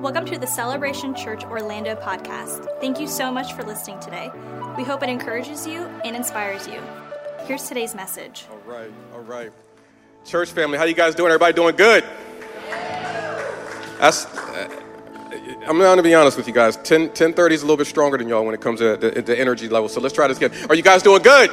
Welcome to the Celebration Church Orlando podcast. Thank you so much for listening today. We hope it encourages you and inspires you. Here's today's message. All right, all right. Church family, how you guys doing? Everybody doing good? That's, uh, I'm going to be honest with you guys. 10, 1030 is a little bit stronger than y'all when it comes to the, the energy level. So let's try this again. Are you guys doing good?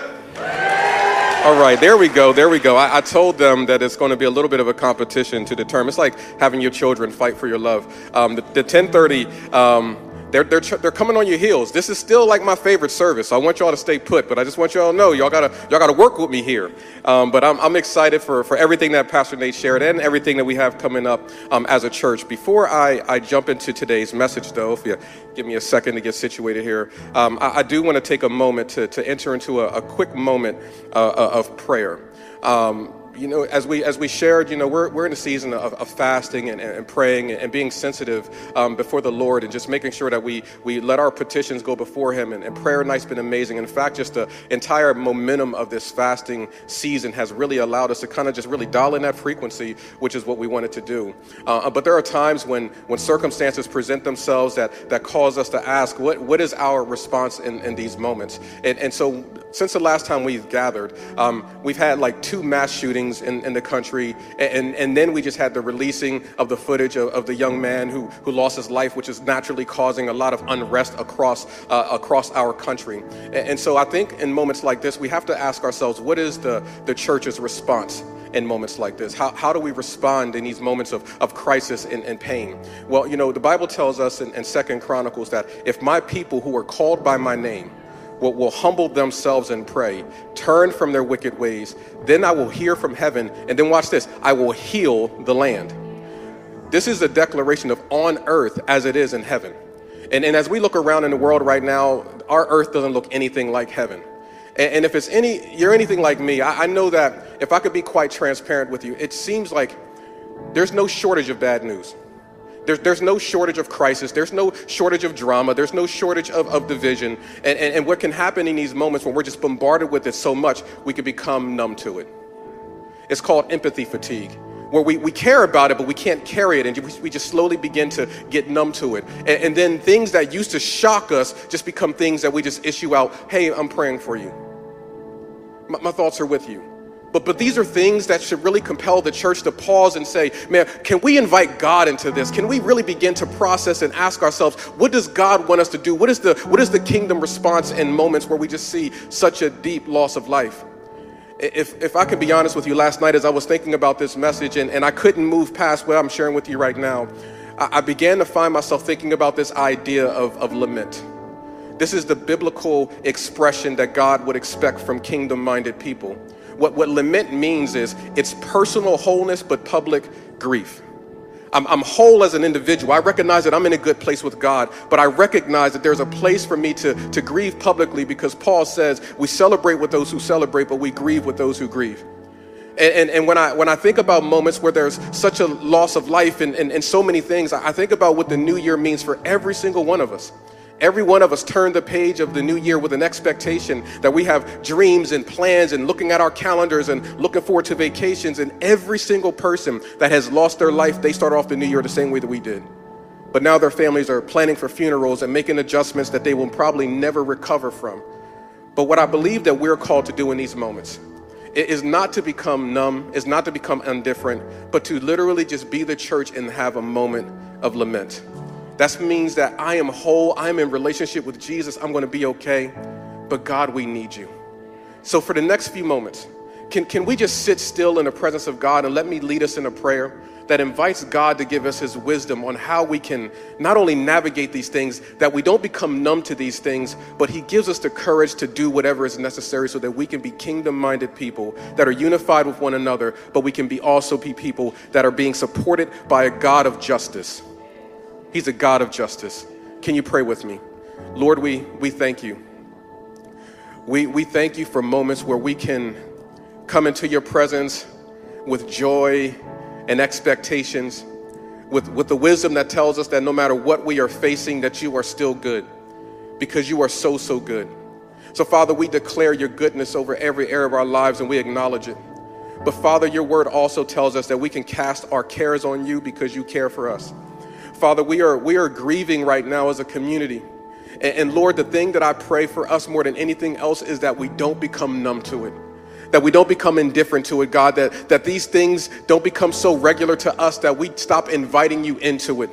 All right, there we go, there we go. I, I, told them that it's going to be a little bit of a competition to determine. It's like having your children fight for your love. Um, the, the 1030, um, they're, they're, they're coming on your heels. This is still like my favorite service. I want y'all to stay put, but I just want y'all to know y'all gotta, y'all gotta work with me here. Um, but I'm, I'm excited for, for everything that Pastor Nate shared and everything that we have coming up um, as a church. Before I, I jump into today's message, though, if you give me a second to get situated here, um, I, I, do want to take a moment to, to enter into a, a quick moment uh, uh of prayer. Um, you know, as we as we shared, you know, we're, we're in a season of, of fasting and, and praying and being sensitive um, before the Lord and just making sure that we we let our petitions go before Him. And, and prayer night's been amazing. In fact, just the entire momentum of this fasting season has really allowed us to kind of just really dial in that frequency, which is what we wanted to do. Uh, but there are times when when circumstances present themselves that that cause us to ask, what what is our response in, in these moments? And, and so, since the last time we've gathered, um, we've had like two mass shootings in, in the country. And, and then we just had the releasing of the footage of, of the young man who, who lost his life, which is naturally causing a lot of unrest across, uh, across our country. And, and so I think in moments like this, we have to ask ourselves what is the, the church's response? in moments like this? How, how do we respond in these moments of, of crisis and, and pain? Well, you know, the Bible tells us in, in Second Chronicles that if my people who are called by my name will, will humble themselves and pray, turn from their wicked ways, then I will hear from heaven, and then watch this I will heal the land. This is a declaration of on earth as it is in heaven. And, and as we look around in the world right now, our earth doesn't look anything like heaven. And, and if it's any, you're anything like me, I, I know that if I could be quite transparent with you, it seems like there's no shortage of bad news. There's, there's no shortage of crisis. There's no shortage of drama. There's no shortage of, of division. And, and, and what can happen in these moments when we're just bombarded with it so much, we can become numb to it. It's called empathy fatigue, where we, we care about it, but we can't carry it. And we just slowly begin to get numb to it. And, and then things that used to shock us just become things that we just issue out hey, I'm praying for you. my, my thoughts are with you. But, but these are things that should really compel the church to pause and say, man, can we invite God into this? Can we really begin to process and ask ourselves, what does God want us to do? What is the, what is the kingdom response in moments where we just see such a deep loss of life? If, if I can be honest with you, last night as I was thinking about this message and, and I couldn't move past what I'm sharing with you right now, I, I began to find myself thinking about this idea of, of lament. This is the biblical expression that God would expect from kingdom minded people. What, what lament means is it's personal wholeness but public grief. I'm, I'm, whole as an individual. I recognize that I'm in a good place with God, but I recognize that there's a place for me to, to grieve publicly because Paul says we celebrate with those who celebrate, but we grieve with those who grieve. And, and, and when, I, when I think about moments where there's such a loss of life and, and, and so many things, I think about what the new year means for every single one of us. Every one of us turn the page of the new year with an expectation that we have dreams and plans and looking at our calendars and looking forward to vacations. And every single person that has lost their life, they start off the new year the same way that we did. But now their families are planning for funerals and making adjustments that they will probably never recover from. But what I believe that we're called to do in these moments is not to become numb, is not to become indifferent, but to literally just be the church and have a moment of lament. That means that I am whole, I'm in relationship with Jesus, I'm gonna be okay. But God, we need you. So for the next few moments, can, can we just sit still in the presence of God and let me lead us in a prayer that invites God to give us his wisdom on how we can not only navigate these things, that we don't become numb to these things, but he gives us the courage to do whatever is necessary so that we can be kingdom minded people that are unified with one another, but we can be also be people that are being supported by a God of justice. He's a God of justice. Can you pray with me? Lord, we, we thank you. We, we thank you for moments where we can come into your presence with joy and expectations, with, with the wisdom that tells us that no matter what we are facing, that you are still good because you are so, so good. So, Father, we declare your goodness over every area of our lives and we acknowledge it. But, Father, your word also tells us that we can cast our cares on you because you care for us. Father, we are, we are grieving right now as a community. And, and Lord, the thing that I pray for us more than anything else is that we don't become numb to it that we don't become indifferent to it, God, that, that these things don't become so regular to us that we stop inviting you into it.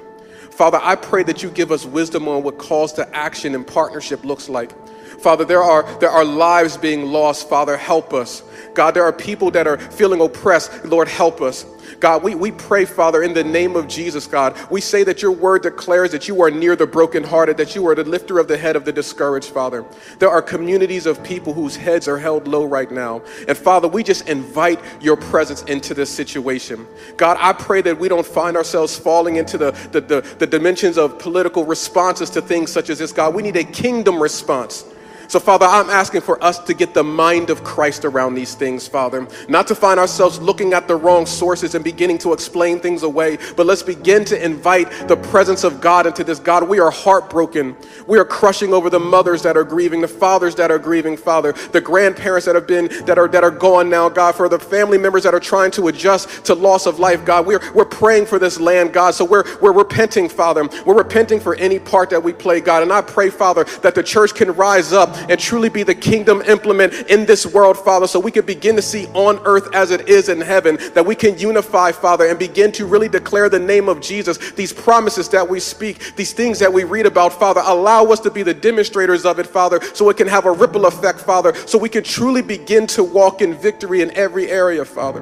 Father, I pray that you give us wisdom on what calls to action and partnership looks like. Father, there are, there are lives being lost. Father, help us. God, there are people that are feeling oppressed. Lord, help us. God, we, we pray, Father, in the name of Jesus, God. We say that your word declares that you are near the brokenhearted, that you are the lifter of the head of the discouraged, Father. There are communities of people whose heads are held low right now. And Father, we just invite your presence into this situation. God, I pray that we don't find ourselves falling into the, the, the, the dimensions of political responses to things such as this, God. We need a kingdom response. So, Father, I'm asking for us to get the mind of Christ around these things, Father. Not to find ourselves looking at the wrong sources and beginning to explain things away, but let's begin to invite the presence of God into this. God, we are heartbroken. We are crushing over the mothers that are grieving, the fathers that are grieving, Father, the grandparents that have been, that are, that are gone now, God, for the family members that are trying to adjust to loss of life, God. We're, we're praying for this land, God. So we're, we're repenting, Father. We're repenting for any part that we play, God. And I pray, Father, that the church can rise up and truly be the kingdom implement in this world, Father, so we can begin to see on earth as it is in heaven, that we can unify, Father, and begin to really declare the name of Jesus. These promises that we speak, these things that we read about, Father, allow us to be the demonstrators of it, Father, so it can have a ripple effect, Father, so we can truly begin to walk in victory in every area, Father.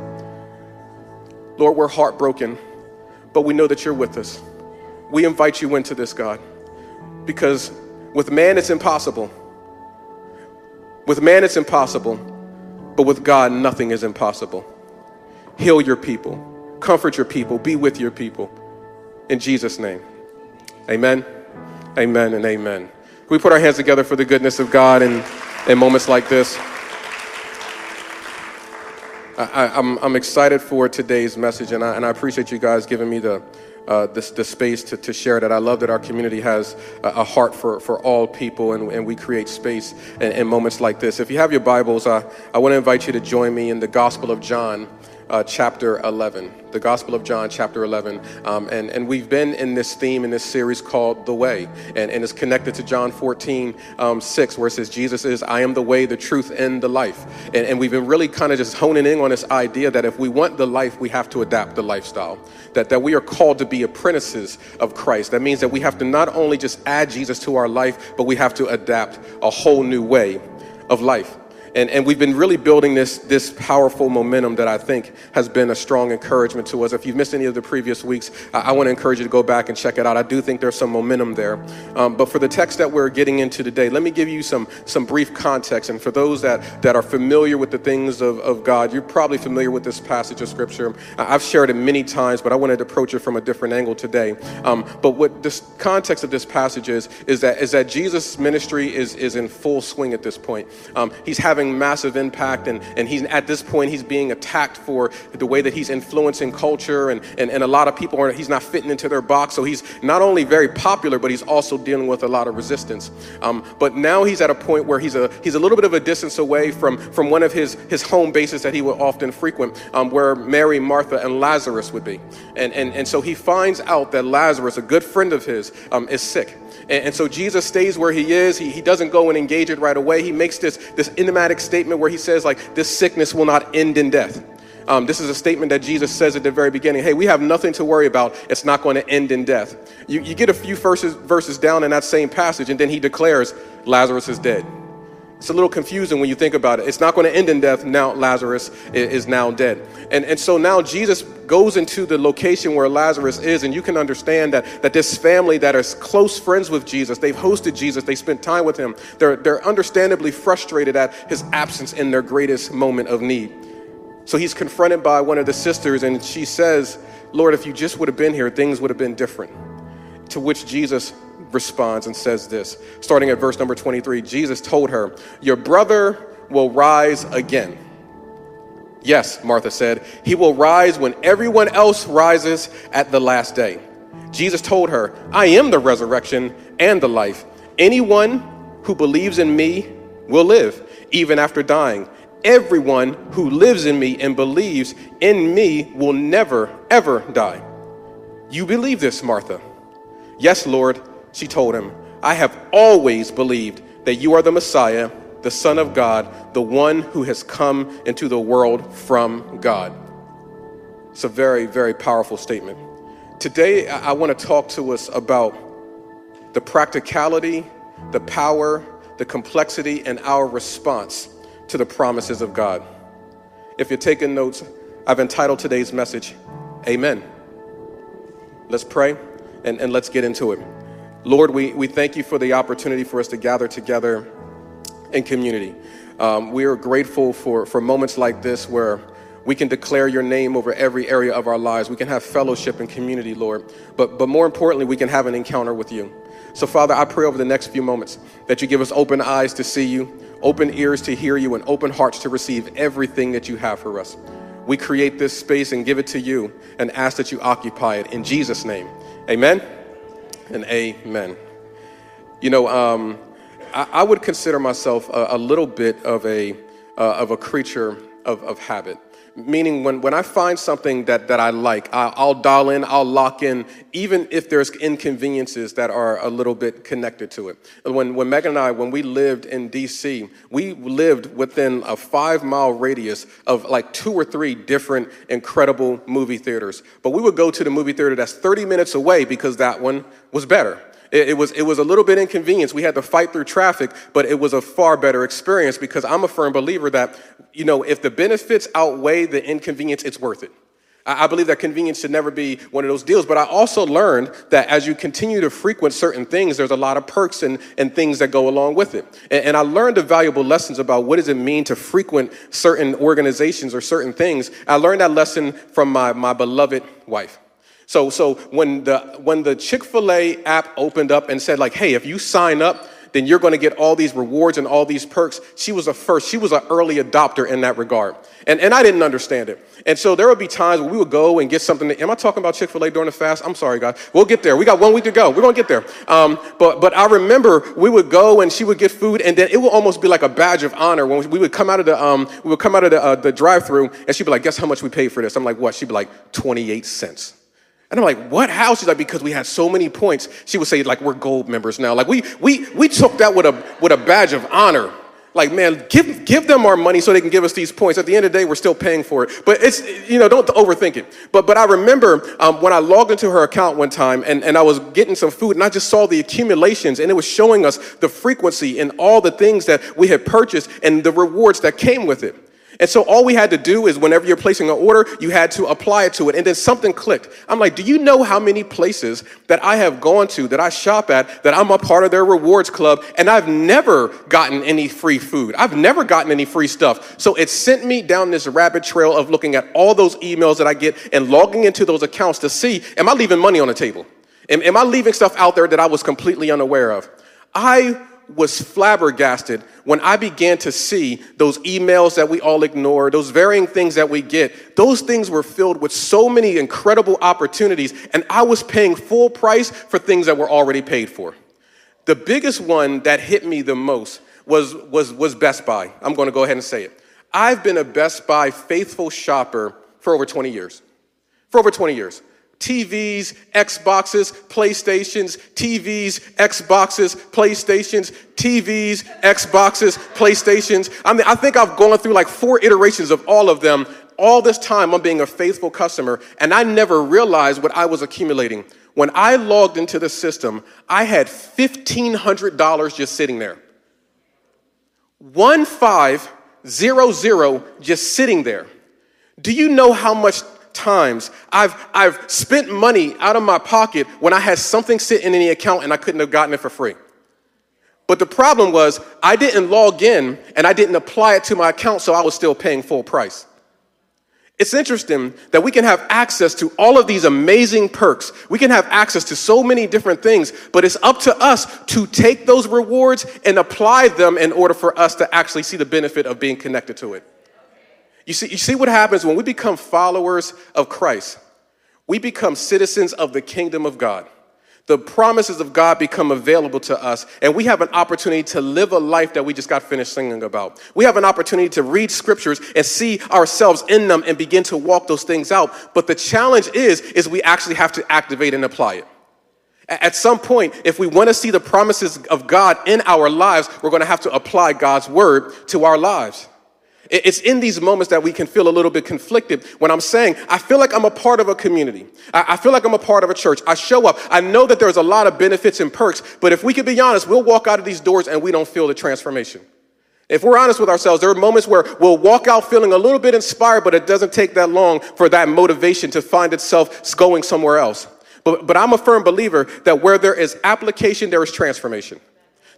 Lord, we're heartbroken, but we know that you're with us. We invite you into this, God, because with man it's impossible with man, it's impossible, but with God, nothing is impossible. Heal your people, comfort your people, be with your people. In Jesus' name. Amen, amen, and amen. Can we put our hands together for the goodness of God in, in moments like this? I, am excited for today's message, and I, and I appreciate you guys giving me the, uh, this, the space to, to share that. I love that our community has a, a heart for, for all people and, and we create space in, in moments like this. If you have your Bibles, uh, I want to invite you to join me in the Gospel of John uh, chapter 11, the Gospel of John, chapter 11. Um, and, and we've been in this theme in this series called The Way, and, and it's connected to John 14, um, 6, where it says, Jesus is, I am the way, the truth, and the life. And, and we've been really kind of just honing in on this idea that if we want the life, we have to adapt the lifestyle. That, that we are called to be apprentices of Christ. That means that we have to not only just add Jesus to our life, but we have to adapt a whole new way of life. And, and we've been really building this, this powerful momentum that I think has been a strong encouragement to us. If you've missed any of the previous weeks, I, I want to encourage you to go back and check it out. I do think there's some momentum there. Um, but for the text that we're getting into today, let me give you some, some brief context. And for those that, that are familiar with the things of, of God, you're probably familiar with this passage of Scripture. I've shared it many times, but I wanted to approach it from a different angle today. Um, but what this context of this passage is, is that, is that Jesus' ministry is, is in full swing at this point. Um, he's having having massive impact, and, and he's at this point he's being attacked for the way that he's influencing culture, and, and, and a lot of people are he's not fitting into their box. So he's not only very popular, but he's also dealing with a lot of resistance. Um, but now he's at a point where he's a he's a little bit of a distance away from from one of his his home bases that he would often frequent, um, where Mary, Martha, and Lazarus would be, and and and so he finds out that Lazarus, a good friend of his, um, is sick. And, and, so Jesus stays where he is. He, he doesn't go and engage it right away. He makes this, this enigmatic statement where he says, like, this sickness will not end in death. Um, this is a statement that Jesus says at the very beginning. Hey, we have nothing to worry about. It's not going to end in death. You, you get a few verses, verses down in that same passage, and then he declares, Lazarus is dead. It's a little confusing when you think about it. It's not going to end in death. Now Lazarus is now dead. And, and so now Jesus goes into the location where Lazarus is, and you can understand that, that this family that is close friends with Jesus, they've hosted Jesus, they spent time with him, they're, they're understandably frustrated at his absence in their greatest moment of need. So he's confronted by one of the sisters, and she says, Lord, if you just would have been here, things would have been different. To which Jesus responds and says this, starting at verse number 23 Jesus told her, Your brother will rise again. Yes, Martha said, He will rise when everyone else rises at the last day. Jesus told her, I am the resurrection and the life. Anyone who believes in me will live, even after dying. Everyone who lives in me and believes in me will never, ever die. You believe this, Martha? Yes, Lord, she told him, I have always believed that you are the Messiah, the Son of God, the one who has come into the world from God. It's a very, very powerful statement. Today, I want to talk to us about the practicality, the power, the complexity, and our response to the promises of God. If you're taking notes, I've entitled today's message, Amen. Let's pray and, and let's get into it. Lord, we, we thank you for the opportunity for us to gather together in community. Um, we are grateful for, for moments like this where we can declare your name over every area of our lives. We can have fellowship and community, Lord. But, but more importantly, we can have an encounter with you. So, Father, I pray over the next few moments that you give us open eyes to see you, open ears to hear you, and open hearts to receive everything that you have for us. We create this space and give it to you and ask that you occupy it in Jesus' name. Amen and amen. You know, um, I, I, would consider myself a, a little bit of a, uh, of a creature of, of habit meaning when, when I find something that, that I like, I, I'll dial in, I'll lock in, even if there's inconveniences that are a little bit connected to it. When, when Megan and I, when we lived in DC, we lived within a five mile radius of like two or three different incredible movie theaters. But we would go to the movie theater that's 30 minutes away because that one was better. It, it, was, it was a little bit inconvenience. We had to fight through traffic, but it was a far better experience because I'm a firm believer that, you know, if the benefits outweigh the inconvenience, it's worth it. I, I believe that convenience should never be one of those deals, but I also learned that as you continue to frequent certain things, there's a lot of perks and, and things that go along with it. And, and I learned the valuable lessons about what does it mean to frequent certain organizations or certain things. I learned that lesson from my, my beloved wife. So, so when the when the Chick-fil-A app opened up and said like, hey, if you sign up, then you're going to get all these rewards and all these perks. She was a first, she was an early adopter in that regard. And, and I didn't understand it. And so there would be times where we would go and get something. am I talking about Chick fil A during the fast? I'm sorry, guys. We'll get there. We got one week to go. We're going to get there. Um, but, but I remember we would go and she would get food, and then it would almost be like a badge of honor when we would come out of the, um, we would come out of the, uh, the drive through, and she'd be like, Guess how much we paid for this? I'm like, What? She'd be like, 28 cents. And I'm like, what? How? She's like, because we had so many points. She would say, like, we're gold members now. Like, we we we took that with a with a badge of honor. Like, man, give give them our money so they can give us these points. At the end of the day, we're still paying for it. But it's you know, don't overthink it. But but I remember um, when I logged into her account one time and, and I was getting some food and I just saw the accumulations and it was showing us the frequency and all the things that we had purchased and the rewards that came with it. And so all we had to do is whenever you're placing an order, you had to apply it to it. And then something clicked. I'm like, do you know how many places that I have gone to, that I shop at, that I'm a part of their rewards club, and I've never gotten any free food? I've never gotten any free stuff. So it sent me down this rabbit trail of looking at all those emails that I get and logging into those accounts to see, am I leaving money on the table? Am, am I leaving stuff out there that I was completely unaware of? I was flabbergasted when I began to see those emails that we all ignore, those varying things that we get. Those things were filled with so many incredible opportunities, and I was paying full price for things that were already paid for. The biggest one that hit me the most was, was, was Best Buy. I'm to go ahead and say it. I've been a Best Buy faithful shopper for over 20 years. For over 20 years. TVs, Xboxes, PlayStations, TVs, Xboxes, PlayStations, TVs, Xboxes, PlayStations. I mean, I think I've gone through like four iterations of all of them. All this time, I'm being a faithful customer, and I never realized what I was accumulating. When I logged into the system, I had $1,500 just sitting there. One five zero zero just sitting there. Do you know how much times I've, I've spent money out of my pocket when I had something sitting in the account and I couldn't have gotten it for free. But the problem was I didn't log in and I didn't apply it to my account, so I was still paying full price. It's interesting that we can have access to all of these amazing perks. We can have access to so many different things, but it's up to us to take those rewards and apply them in order for us to actually see the benefit of being connected to it. You see, you see what happens when we become followers of Christ? We become citizens of the kingdom of God. The promises of God become available to us, and we have an opportunity to live a life that we just got finished singing about. We have an opportunity to read scriptures and see ourselves in them and begin to walk those things out. But the challenge is, is we actually have to activate and apply it. At some point, if we want to see the promises of God in our lives, we're going to have to apply God's word to our lives. It's in these moments that we can feel a little bit conflicted when I'm saying, I feel like I'm a part of a community. I feel like I'm a part of a church. I show up. I know that there's a lot of benefits and perks, but if we could be honest, we'll walk out of these doors and we don't feel the transformation. If we're honest with ourselves, there are moments where we'll walk out feeling a little bit inspired, but it doesn't take that long for that motivation to find itself going somewhere else. But, but I'm a firm believer that where there is application, there is transformation.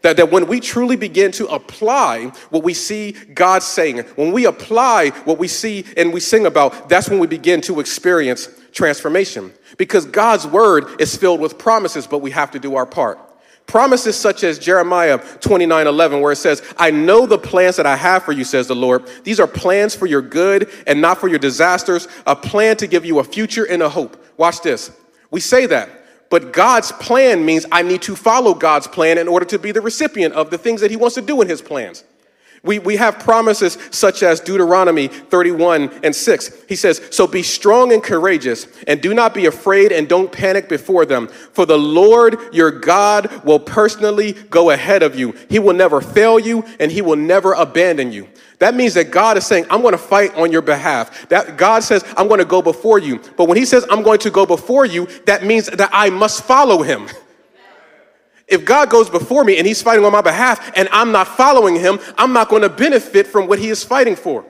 That, that when we truly begin to apply what we see God saying, when we apply what we see and we sing about, that's when we begin to experience transformation. Because God's word is filled with promises, but we have to do our part. Promises such as Jeremiah 29 11, where it says, I know the plans that I have for you, says the Lord. These are plans for your good and not for your disasters, a plan to give you a future and a hope. Watch this. We say that. But God's plan means I need to follow God's plan in order to be the recipient of the things that He wants to do in His plans. We, we have promises such as Deuteronomy 31 and 6. He says, So be strong and courageous, and do not be afraid, and don't panic before them. For the Lord your God will personally go ahead of you. He will never fail you, and he will never abandon you. That means that God is saying, I'm going to fight on your behalf. That God says, I'm going to go before you. But when he says, I'm going to go before you, that means that I must follow him. If God goes before me and he's fighting on my behalf and I'm not following him, I'm not going to benefit from what he is fighting for.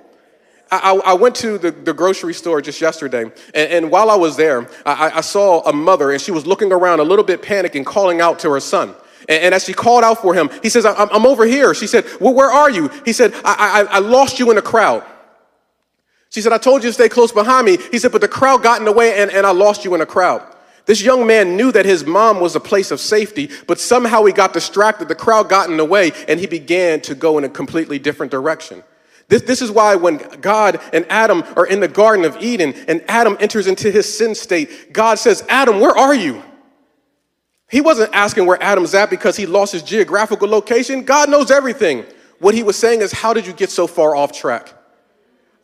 I, I, went to the, the, grocery store just yesterday, and, and while I was there, I, I, saw a mother, and she was looking around a little bit panicking, calling out to her son. And, and as she called out for him, he says, I'm, I'm over here. She said, Well, where are you? He said, I, I, I lost you in the crowd. She said, I told you to stay close behind me. He said, But the crowd got in the way, and, and I lost you in the crowd. This young man knew that his mom was a place of safety, but somehow he got distracted. The crowd got in the way, and he began to go in a completely different direction. This, this is why when God and Adam are in the Garden of Eden and Adam enters into his sin state, God says, Adam, where are you? He wasn't asking where Adam's at because he lost his geographical location. God knows everything. What he was saying is, How did you get so far off track?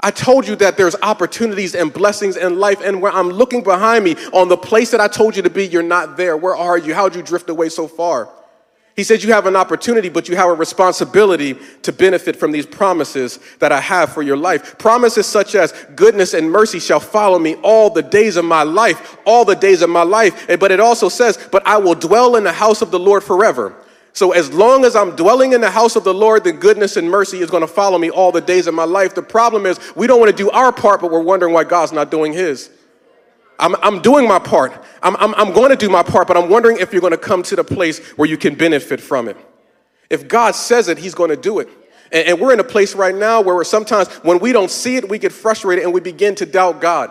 I told you that there's opportunities and blessings in life, and where I'm looking behind me on the place that I told you to be, you're not there. Where are you? How'd you drift away so far? He said, You have an opportunity, but you have a responsibility to benefit from these promises that I have for your life. Promises such as goodness and mercy shall follow me all the days of my life, all the days of my life. But it also says, But I will dwell in the house of the Lord forever. So as long as I'm dwelling in the house of the Lord, the goodness and mercy is going to follow me all the days of my life. The problem is we don't want to do our part, but we're wondering why God's not doing his. I'm, I'm doing my part. I'm, I'm, I'm going to do my part, but I'm wondering if you're going to come to the place where you can benefit from it. If God says it, he's going to do it. And, and we're in a place right now where sometimes when we don't see it, we get frustrated and we begin to doubt God.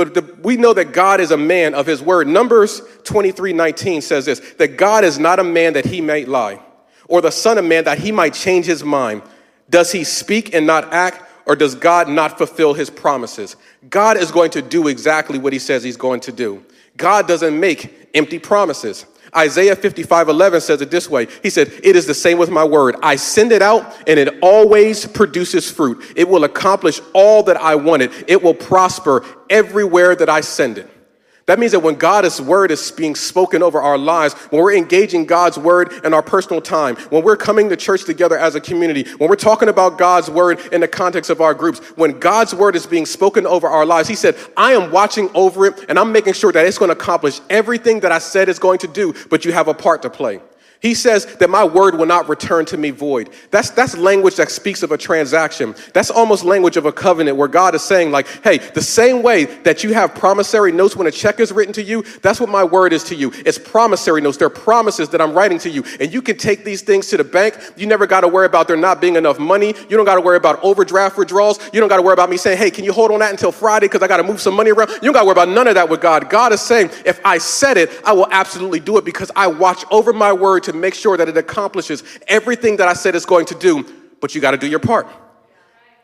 But the, we know that God is a man of his word. Numbers 23 19 says this that God is not a man that he might lie, or the son of man that he might change his mind. Does he speak and not act, or does God not fulfill his promises? God is going to do exactly what he says he's going to do. God doesn't make empty promises. Isaiah 55 11 says it this way He said, It is the same with my word. I send it out and it always produces fruit. It will accomplish all that I wanted, it will prosper everywhere that I send it. That means that when God's word is being spoken over our lives, when we're engaging God's word in our personal time, when we're coming to church together as a community, when we're talking about God's word in the context of our groups, when God's word is being spoken over our lives, He said, I am watching over it and I'm making sure that it's going to accomplish everything that I said it's going to do, but you have a part to play. He says that my word will not return to me void. That's, that's language that speaks of a transaction. That's almost language of a covenant where God is saying, like, hey, the same way that you have promissory notes when a check is written to you, that's what my word is to you. It's promissory notes. They're promises that I'm writing to you. And you can take these things to the bank. You never got to worry about there not being enough money. You don't got to worry about overdraft withdrawals. You don't got to worry about me saying, hey, can you hold on that until Friday because I got to move some money around? You don't got to worry about none of that with God. God is saying, if I said it, I will absolutely do it because I watch over my word to make sure that it accomplishes everything that I said it's going to do, but you got to do your part.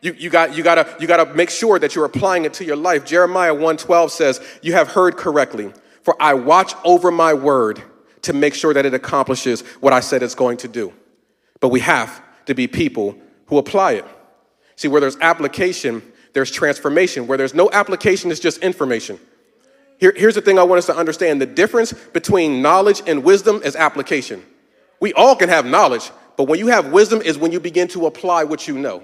You, you, got, you, gotta, you gotta make sure that you're applying it to your life. Jeremiah 1.12 says, you have heard correctly, for I watch over my word to make sure that it accomplishes what I said it's going to do. But we have to be people who apply it. See, where there's application, there's transformation. Where there's no application, it's just information. Here, here's the thing I want us to understand the difference between knowledge and wisdom is application. We all can have knowledge, but when you have wisdom is when you begin to apply what you know.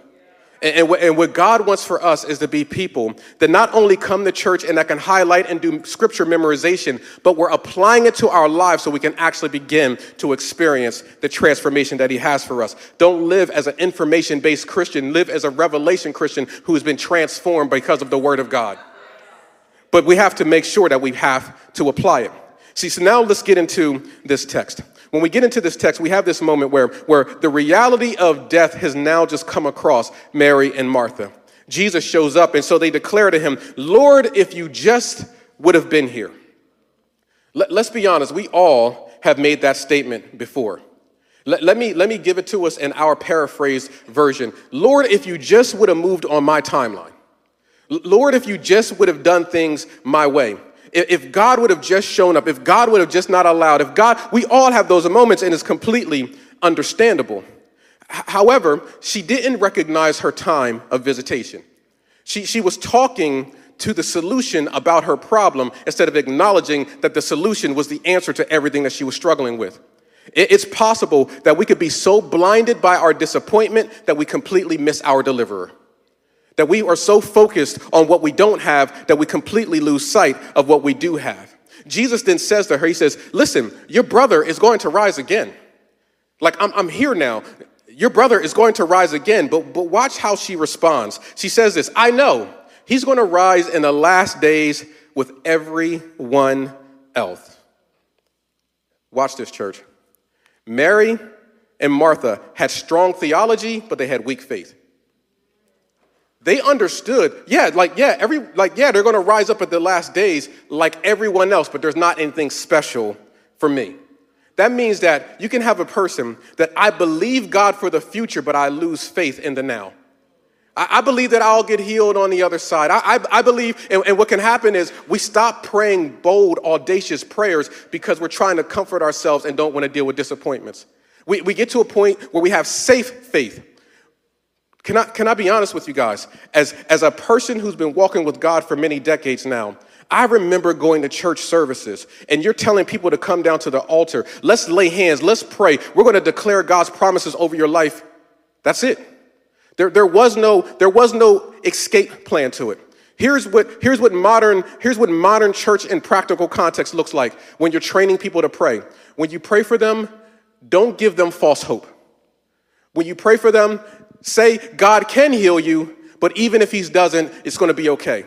And, and, what God wants for us is to be people that not only come to church and that can highlight and do scripture memorization, but we're applying it to our lives so we can actually begin to experience the transformation that He has for us. Don't live as an information based Christian, live as a revelation Christian who has been transformed because of the Word of God. But we have to make sure that we have to apply it. See, so now let's get into this text when we get into this text, we have this moment where, where the reality of death has now just come across Mary and Martha. Jesus shows up, and so they declare to him, Lord, if you just would have been here. Let, us be honest, we all have made that statement before. Let, let, me, let me give it to us in our paraphrased version. Lord, if you just would have moved on my timeline. Lord, if you just would have done things my way if God would have just shown up, if God would have just not allowed, if God, we all have those moments and it's completely understandable. However, she didn't recognize her time of visitation. She, she was talking to the solution about her problem instead of acknowledging that the solution was the answer to everything that she was struggling with. It's possible that we could be so blinded by our disappointment that we completely miss our deliverer. That we are so focused on what we don't have that we completely lose sight of what we do have. Jesus then says to her, He says, Listen, your brother is going to rise again. Like, I'm, I'm here now. Your brother is going to rise again. But, but watch how she responds. She says this I know he's going to rise in the last days with everyone else. Watch this, church. Mary and Martha had strong theology, but they had weak faith. They understood, yeah, like, yeah, every, like, yeah, they're gonna rise up at the last days like everyone else, but there's not anything special for me. That means that you can have a person that I believe God for the future, but I lose faith in the now. I, believe that I'll get healed on the other side. I, I, I believe, and, and what can happen is we stop praying bold, audacious prayers because we're trying to comfort ourselves and don't wanna deal with disappointments. We, we get to a point where we have safe faith can I, can I be honest with you guys? As, as a person who's been walking with God for many decades now, I remember going to church services and you're telling people to come down to the altar. Let's lay hands. Let's pray. We're going to declare God's promises over your life. That's it. There, there, was no, there was no escape plan to it. Here's what, here's, what modern, here's what modern church in practical context looks like when you're training people to pray. When you pray for them, don't give them false hope. When you pray for them, say God can heal you, but even if He doesn't, it's going to be okay.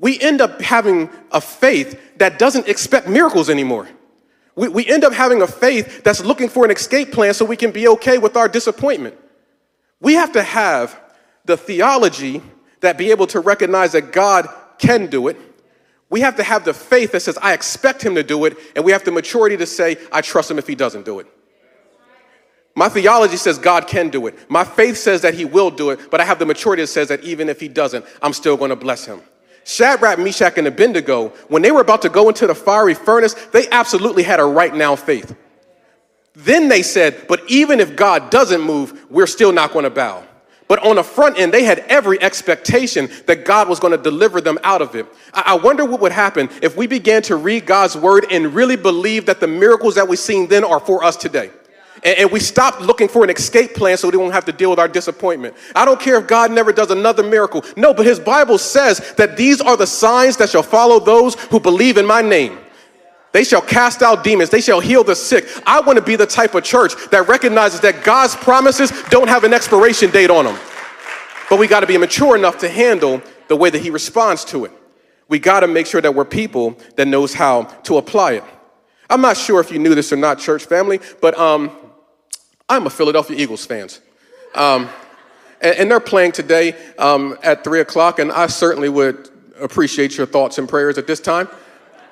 We end up having a faith that doesn't expect miracles anymore. We, we end up having a faith that's looking for an escape plan so we can be okay with our disappointment. We have to have the theology that be able to recognize that God can do it. We have to have the faith that says, I expect him to do it, and we have the maturity to say, I trust him if he doesn't do it. My theology says God can do it. My faith says that he will do it, but I have the maturity that says that even if he doesn't, I'm still going to bless him. Shadrach, Meshach, and Abednego, when they were about to go into the fiery furnace, they absolutely had a right now faith. Then they said, but even if God doesn't move, we're still not going to bow. But on the front end, they had every expectation that God was going to deliver them out of it. I wonder what would happen if we began to read God's word and really believe that the miracles that we've seen then are for us today and, we stop looking for an escape plan so we don't have to deal with our disappointment. I don't care if God never does another miracle. No, but his Bible says that these are the signs that shall follow those who believe in my name. They shall cast out demons. They shall heal the sick. I want to be the type of church that recognizes that God's promises don't have an expiration date on them. But we got to be mature enough to handle the way that he responds to it. We got to make sure that we're people that knows how to apply it. I'm not sure if you knew this or not, church family, but um, I'm a Philadelphia Eagles fan. Um, and, and, they're playing today um, at 3 o'clock, and I certainly would appreciate your thoughts and prayers at this time.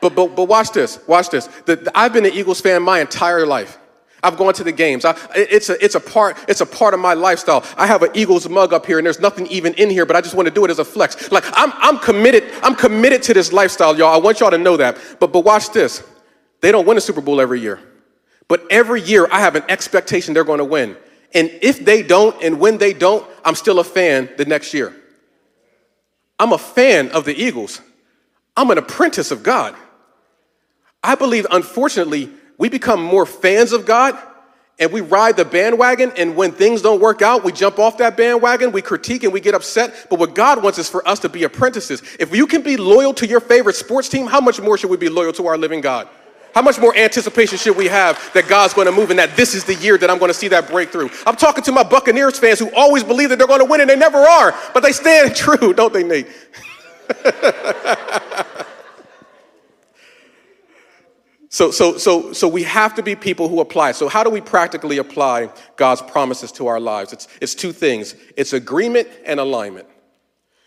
But, but, but watch this, watch this. The, the, I've been an Eagles fan my entire life. I've gone to the games. I, it's, a, it's, a part, it's a part of my lifestyle. I have an Eagles mug up here, and there's nothing even in here, but I just want to do it as a flex. Like, I'm, I'm committed. I'm committed to this lifestyle, y'all. I want y'all to know that. But, but watch this. They don't win a Super Bowl every year. But every year I have an expectation they're going to win. And if they don't, and when they don't, I'm still a fan the next year. I'm a fan of the Eagles. I'm an apprentice of God. I believe, unfortunately, we become more fans of God and we ride the bandwagon. And when things don't work out, we jump off that bandwagon, we critique and we get upset. But what God wants is for us to be apprentices. If you can be loyal to your favorite sports team, how much more should we be loyal to our living God? How much more anticipation should we have that God's going to move and that this is the year that I'm going to see that breakthrough? I'm talking to my Buccaneers fans who always believe that they're going to win and they never are, but they stand true, don't they, Nate? So, so, so, so we have to be people who apply. So, how do we practically apply God's promises to our lives? It's, it's two things it's agreement and alignment.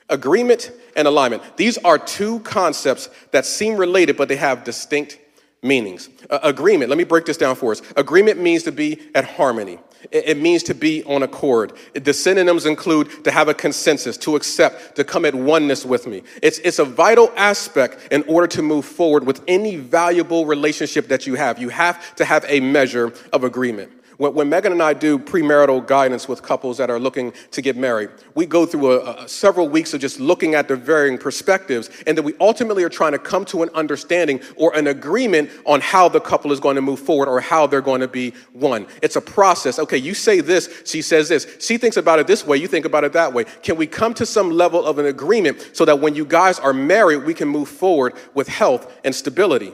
Agreement and alignment. These are two concepts that seem related, but they have distinct meanings. Uh, agreement, let me break this down for us. Agreement means to be at harmony. It, it means to be on accord. The synonyms include to have a consensus, to accept, to come at oneness with me. It's, it's a vital aspect in order to move forward with any valuable relationship that you have. You have to have a measure of agreement. When, when Megan and I do premarital guidance with couples that are looking to get married, we go through a, a, several weeks of just looking at the varying perspectives, and then we ultimately are trying to come to an understanding or an agreement on how the couple is going to move forward or how they're going to be one. It's a process. Okay, you say this, she says this. She thinks about it this way, you think about it that way. Can we come to some level of an agreement so that when you guys are married, we can move forward with health and stability?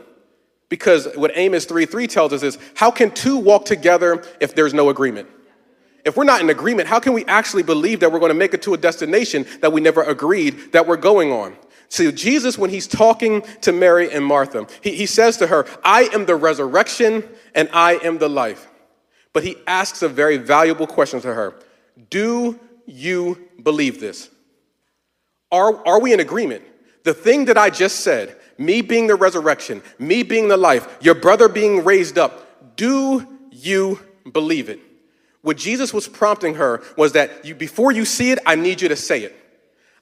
Because what Amos 3 3 tells us is how can two walk together if there's no agreement? If we're not in agreement, how can we actually believe that we're going to make it to a destination that we never agreed that we're going on? See, Jesus, when he's talking to Mary and Martha, he, he says to her, I am the resurrection and I am the life. But he asks a very valuable question to her Do you believe this? Are, are we in agreement? The thing that I just said, me being the resurrection, me being the life, your brother being raised up, do you believe it? What Jesus was prompting her was that you, before you see it, I need you to say it.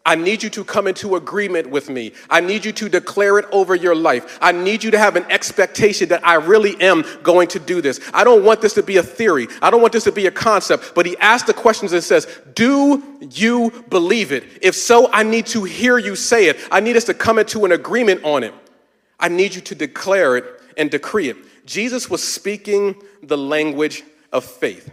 I need you to come into agreement with me. I need you to declare it over your life. I need you to have an expectation that I really am going to do this. I don't want this to be a theory. I don't want this to be a concept. But he asked the questions and says, Do you believe it? If so, I need to hear you say it. I need us to come into an agreement on it. I need you to declare it and decree it. Jesus was speaking the language of faith.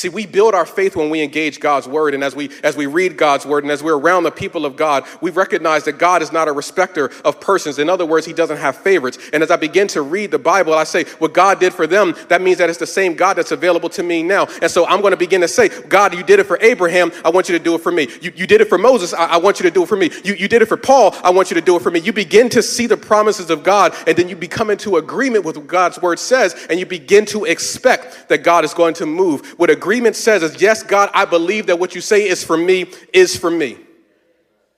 See, we build our faith when we engage God's word, and as we as we read God's word, and as we're around the people of God, we recognize that God is not a respecter of persons. In other words, He doesn't have favorites. And as I begin to read the Bible, I say, what God did for them, that means that it's the same God that's available to me now. And so I'm going to begin to say, God, you did it for Abraham, I want you to do it for me. You, you did it for Moses, I, I want you to do it for me. You, you did it for Paul, I want you to do it for me. You begin to see the promises of God, and then you become into agreement with what God's word says, and you begin to expect that God is going to move. What agreement agreement says is, Yes, God, I believe that what you say is for me, is for me.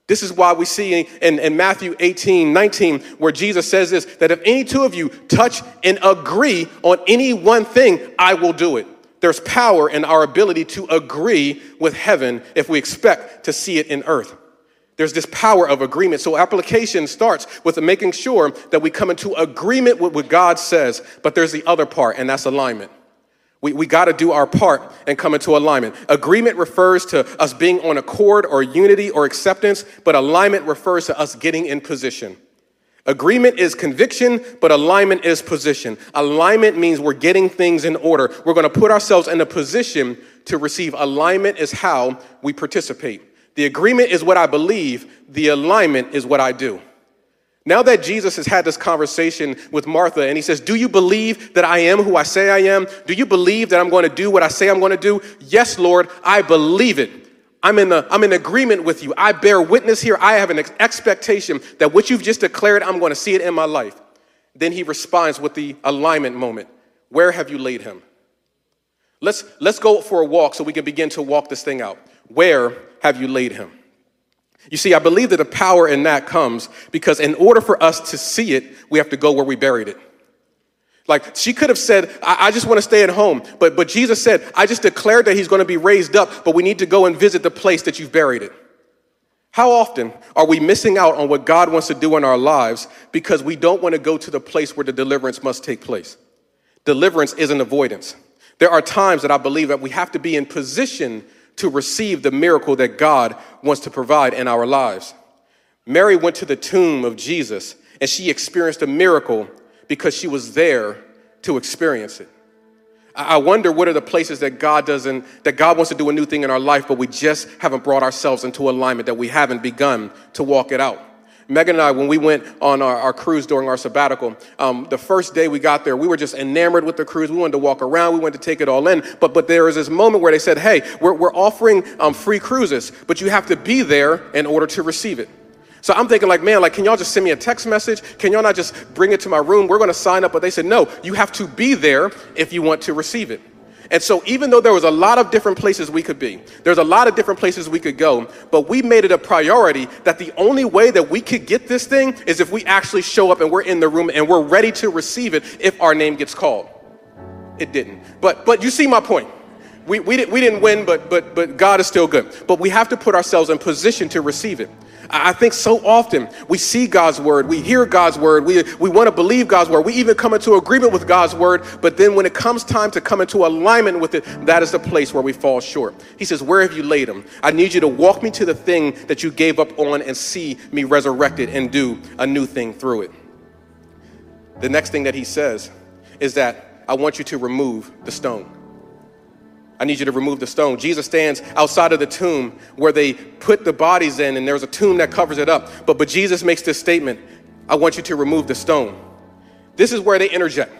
This is why we see in, in, Matthew 18, 19, where Jesus says this that if any two of you touch and agree on any one thing, I will do it. There's power in our ability to agree with heaven if we expect to see it in earth. There's this power of agreement. So application starts with making sure that we come into agreement with what God says, but there's the other part, and that's alignment. We, we got to do our part and come into alignment. Agreement refers to us being on accord or unity or acceptance, but alignment refers to us getting in position. Agreement is conviction, but alignment is position. Alignment means we're getting things in order. We're going to put ourselves in a position to receive. Alignment is how we participate. The agreement is what I believe, the alignment is what I do. Now that Jesus has had this conversation with Martha and he says, Do you believe that I am who I say I am? Do you believe that I'm going to do what I say I'm going to do? Yes, Lord, I believe it. I'm in, the, I'm in agreement with you. I bear witness here. I have an ex- expectation that what you've just declared, I'm going to see it in my life. Then he responds with the alignment moment Where have you laid him? Let's, let's go for a walk so we can begin to walk this thing out. Where have you laid him? You see, I believe that the power in that comes because in order for us to see it, we have to go where we buried it. Like she could have said, I, I just want to stay at home. But, but Jesus said, I just declared that he's going to be raised up, but we need to go and visit the place that you've buried it. How often are we missing out on what God wants to do in our lives because we don't want to go to the place where the deliverance must take place? Deliverance isn't avoidance. There are times that I believe that we have to be in position to receive the miracle that God wants to provide in our lives. Mary went to the tomb of Jesus and she experienced a miracle because she was there to experience it. I wonder what are the places that God doesn't, that God wants to do a new thing in our life, but we just haven't brought ourselves into alignment, that we haven't begun to walk it out. Megan and I, when we went on our, our cruise during our sabbatical, um, the first day we got there, we were just enamored with the cruise. We wanted to walk around, we wanted to take it all in. But, but there was this moment where they said, hey, we're, we're offering um, free cruises, but you have to be there in order to receive it. So I'm thinking like, man, like, can y'all just send me a text message? Can y'all not just bring it to my room? We're going to sign up. But they said, no, you have to be there if you want to receive it. And so even though there was a lot of different places we could be, there's a lot of different places we could go, but we made it a priority that the only way that we could get this thing is if we actually show up and we're in the room and we're ready to receive it if our name gets called. It didn't. But but you see my point. We, we, didn't, we didn't win, but, but, but God is still good. But we have to put ourselves in position to receive it. I think so often we see God's word, we hear God's word, we, we want to believe God's word, we even come into agreement with God's word, but then when it comes time to come into alignment with it, that is the place where we fall short. He says, Where have you laid him? I need you to walk me to the thing that you gave up on and see me resurrected and do a new thing through it. The next thing that he says is that I want you to remove the stone. I need you to remove the stone. Jesus stands outside of the tomb where they put the bodies in, and there's a tomb that covers it up. But, but Jesus makes this statement I want you to remove the stone. This is where they interject.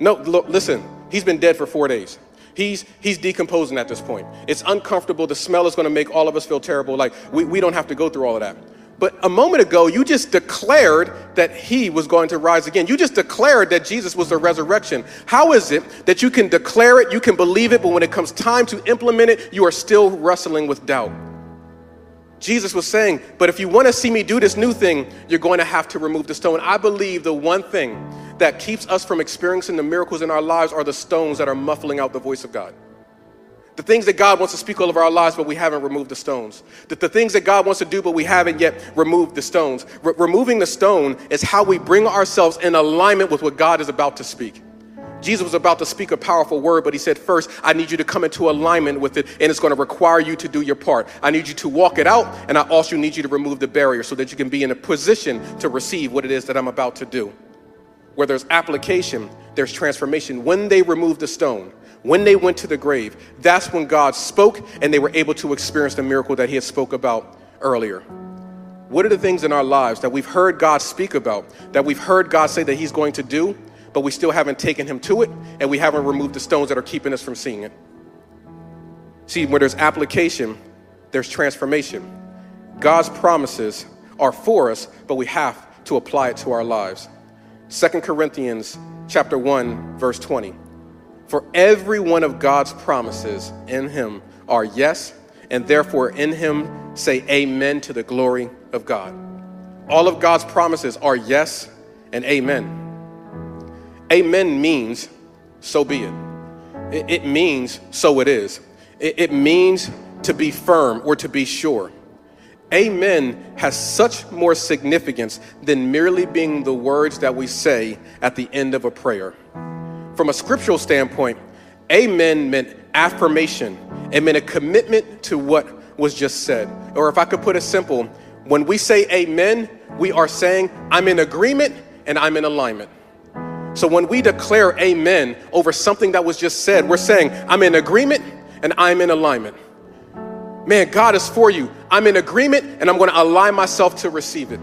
No, look, listen, he's been dead for four days. He's, he's decomposing at this point. It's uncomfortable. The smell is going to make all of us feel terrible. Like, we, we don't have to go through all of that. But a moment ago, you just declared that he was going to rise again. You just declared that Jesus was the resurrection. How is it that you can declare it, you can believe it, but when it comes time to implement it, you are still wrestling with doubt? Jesus was saying, But if you want to see me do this new thing, you're going to have to remove the stone. I believe the one thing that keeps us from experiencing the miracles in our lives are the stones that are muffling out the voice of God. The things that God wants to speak all of our lives, but we haven't removed the stones. The, the things that God wants to do, but we haven't yet removed the stones. Re- removing the stone is how we bring ourselves in alignment with what God is about to speak. Jesus was about to speak a powerful word, but he said, First, I need you to come into alignment with it, and it's going to require you to do your part. I need you to walk it out, and I also need you to remove the barrier so that you can be in a position to receive what it is that I'm about to do. Where there's application, there's transformation. When they remove the stone, when they went to the grave, that's when God spoke and they were able to experience the miracle that he had spoke about earlier. What are the things in our lives that we've heard God speak about, that we've heard God say that he's going to do, but we still haven't taken him to it and we haven't removed the stones that are keeping us from seeing it? See, where there's application, there's transformation. God's promises are for us, but we have to apply it to our lives. Second Corinthians chapter 1 verse 20. For every one of God's promises in him are yes, and therefore in him say amen to the glory of God. All of God's promises are yes and amen. Amen means so be it. It, means so it is. it means to be firm or to be sure. Amen has such more significance than merely being the words that we say at the end of a prayer. From a scriptural standpoint, amen meant affirmation. It meant a commitment to what was just said. Or if I could put it simple, when we say amen, we are saying, I'm in agreement and I'm in alignment. So when we declare amen over something that was just said, we're saying, I'm in agreement and I'm in alignment. Man, God is for you. I'm in agreement and I'm going to align myself to receive it.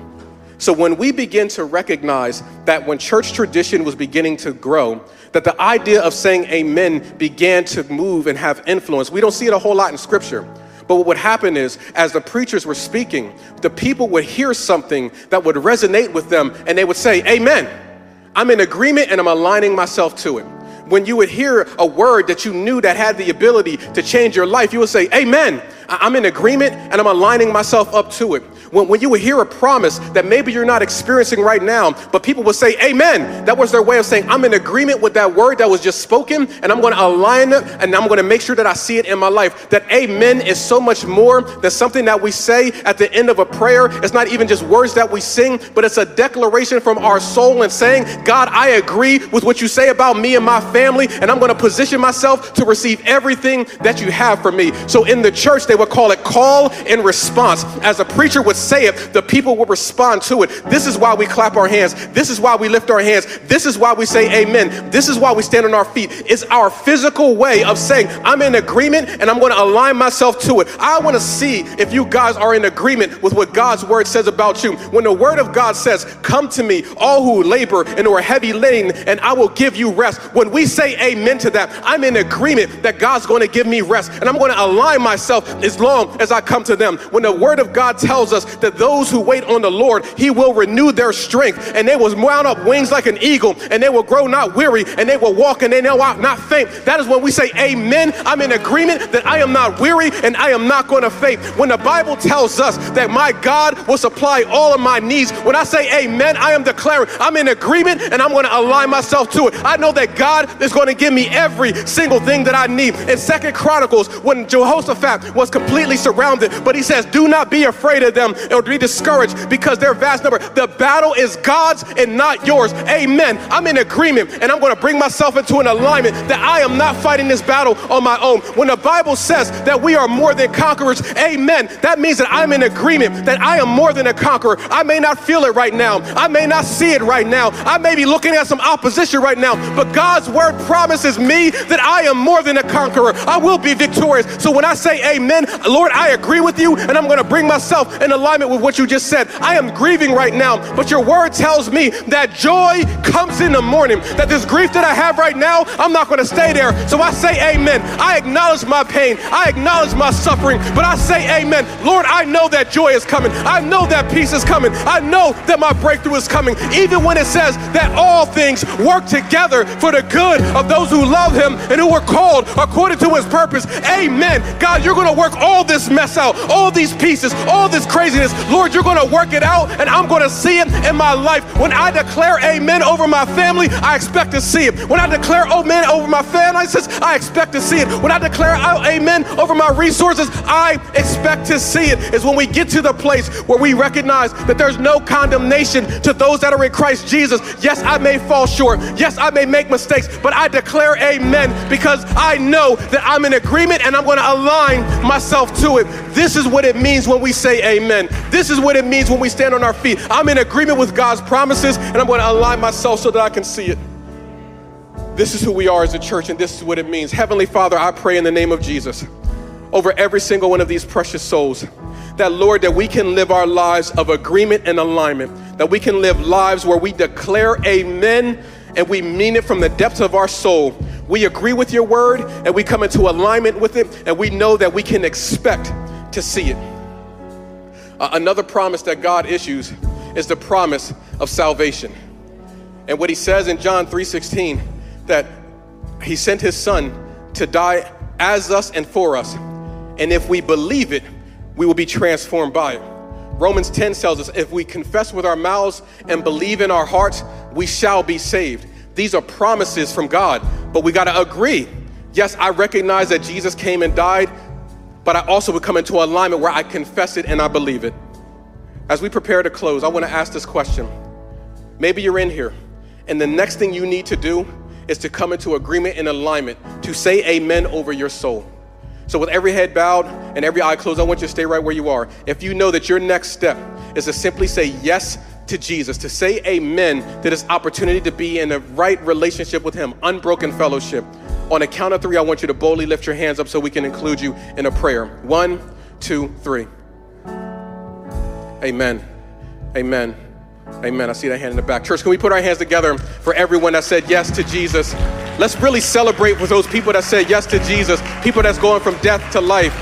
So when we begin to recognize that when church tradition was beginning to grow, that the idea of saying amen began to move and have influence. We don't see it a whole lot in scripture. But what would happen is, as the preachers were speaking, the people would hear something that would resonate with them and they would say, Amen. I'm in agreement and I'm aligning myself to it. When you would hear a word that you knew that had the ability to change your life, you would say, Amen. I'm in agreement and I'm aligning myself up to it when, when you would hear a promise that maybe you're not experiencing right now, but people would say, Amen. That was their way of saying, I'm in agreement with that word that was just spoken, and I'm going to align it, and I'm going to make sure that I see it in my life. That Amen is so much more than something that we say at the end of a prayer. It's not even just words that we sing, but it's a declaration from our soul and saying, God, I agree with what you say about me and my family, and I'm going to position myself to receive everything that you have for me. So in the church, they would call it call and response. As a preacher would say it, the people will respond to it. This is why we clap our hands. This is why we lift our hands. This is why we say amen. This is why we stand on our feet. It's our physical way of saying, I'm in agreement and I'm going to align myself to it. I want to see if you guys are in agreement with what God's word says about you. When the word of God says, Come to me, all who labor and who are heavy laden, and I will give you rest. When we say amen to that, I'm in agreement that God's going to give me rest and I'm going to align myself as long as I come to them. When the word of God tells us that those who wait on the Lord, he will renew their strength and they will mount up wings like an eagle and they will grow not weary and they will walk and they will not faint. That is when we say amen. I'm in agreement that I am not weary and I am not going to faint. When the Bible tells us that my God will supply all of my needs, when I say amen, I am declaring I'm in agreement and I'm going to align myself to it. I know that God is going to give me every single thing that I need. In Second Chronicles, when Jehoshaphat was completely surrounded, but he says, Do not be afraid of them or be discouraged because they're vast number. The battle is God's and not yours. Amen. I'm in agreement and I'm going to bring myself into an alignment that I am not fighting this battle on my own. When the Bible says that we are more than conquerors, amen, that means that I'm in agreement that I am more than a conqueror. I may not feel it right now, I may not see it right now, I may be looking at some opposition right now, but God's word promises me that I am more than a conqueror. I will be victorious. So when I say amen, Lord, I agree with you and I'm going to bring myself in alignment with what you just said. I am grieving right now, but your word tells me that joy comes in the morning, that this grief that I have right now, I'm not going to stay there. So I say amen. I acknowledge my pain. I acknowledge my suffering, but I say amen. Lord, I know that joy is coming. I know that peace is coming. I know that my breakthrough is coming. Even when it says that all things work together for the good of those who love him and who were called according to his purpose. Amen. God, you're going to work all this mess out, all these pieces, all this craziness. Lord, you're going to work it out and I'm going to see it in my life. When I declare amen over my family, I expect to see it. When I declare amen over my finances, I expect to see it. When I declare amen over my resources, I expect to see it. Is when we get to the place where we recognize that there's no condemnation to those that are in Christ Jesus. Yes, I may fall short. Yes, I may make mistakes, but I declare amen because I know that I'm in agreement and I'm going to align myself to it. This is what it means when we say amen. This is what it means when we stand on our feet. I'm in agreement with God's promises and I'm going to align myself so that I can see it. This is who we are as a church, and this is what it means. Heavenly Father, I pray in the name of Jesus over every single one of these precious souls that, Lord, that we can live our lives of agreement and alignment, that we can live lives where we declare amen and we mean it from the depths of our soul. We agree with your word and we come into alignment with it, and we know that we can expect to see it. Uh, another promise that God issues is the promise of salvation. And what he says in John 3:16 that he sent his son to die as us and for us. And if we believe it, we will be transformed by it. Romans 10 tells us if we confess with our mouths and believe in our hearts, we shall be saved. These are promises from God, but we got to agree. Yes, I recognize that Jesus came and died, but I also would come into alignment where I confess it and I believe it. As we prepare to close, I want to ask this question. Maybe you're in here, and the next thing you need to do is to come into agreement and alignment, to say amen over your soul. So, with every head bowed and every eye closed, I want you to stay right where you are. If you know that your next step is to simply say yes to Jesus, to say amen to this opportunity to be in a right relationship with Him, unbroken fellowship, on a count of three, I want you to boldly lift your hands up so we can include you in a prayer. One, two, three. Amen. Amen. Amen. I see that hand in the back. Church, can we put our hands together for everyone that said yes to Jesus? Let's really celebrate with those people that said yes to Jesus, people that's going from death to life.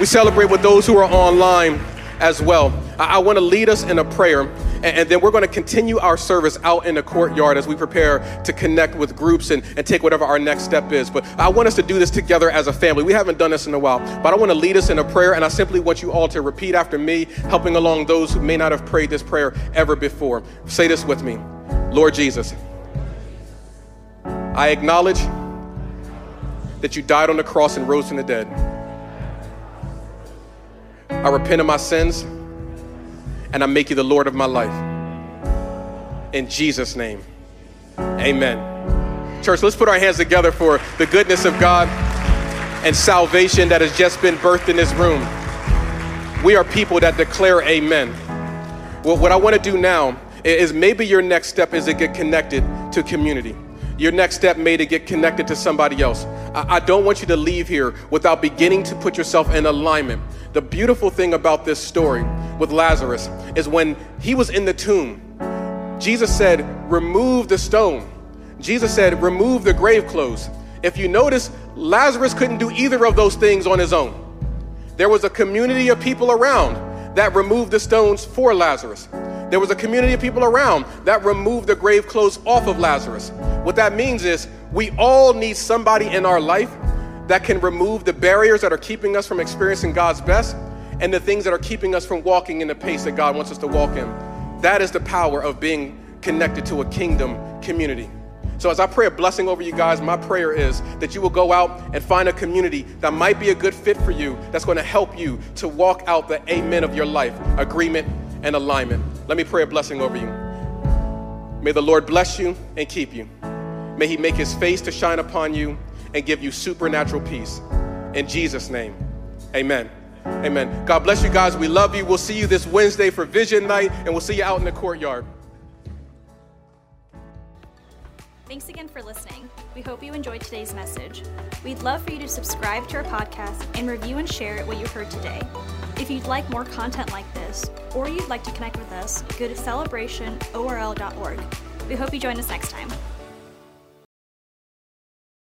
We celebrate with those who are online as well. I, I want to lead us in a prayer, and, and then we're going to continue our service out in the courtyard as we prepare to connect with groups and, and take whatever our next step is. But I want us to do this together as a family. We haven't done this in a while, but I want to lead us in a prayer, and I simply want you all to repeat after me, helping along those who may not have prayed this prayer ever before. Say this with me Lord Jesus, I acknowledge that you died on the cross and rose from the dead. I repent of my sins and I make you the Lord of my life. In Jesus' name, amen. Church, let's put our hands together for the goodness of God and salvation that has just been birthed in this room. We are people that declare amen. Well, what I want to do now is maybe your next step is to get connected to community. Your next step may to get connected to somebody else. I, I don't want you to leave here without beginning to put yourself in alignment. The beautiful thing about this story with Lazarus is when he was in the tomb, Jesus said, Remove the stone. Jesus said, Remove the grave clothes. If you notice, Lazarus couldn't do either of those things on his own. There was a community of people around that removed the stones for Lazarus. There was a community of people around that removed the grave clothes off of Lazarus. What that means is we all need somebody in our life that can remove the barriers that are keeping us from experiencing God's best and the things that are keeping us from walking in the pace that God wants us to walk in. That is the power of being connected to a kingdom community. So, as I pray a blessing over you guys, my prayer is that you will go out and find a community that might be a good fit for you, that's going to help you to walk out the amen of your life agreement and alignment. Let me pray a blessing over you. May the Lord bless you and keep you. May he make his face to shine upon you and give you supernatural peace. In Jesus' name, amen. Amen. God bless you guys. We love you. We'll see you this Wednesday for Vision Night, and we'll see you out in the courtyard. Thanks again for listening. We hope you enjoyed today's message. We'd love for you to subscribe to our podcast and review and share what you heard today. If you'd like more content like this, or you'd like to connect with us, go to celebrationorl.org. We hope you join us next time.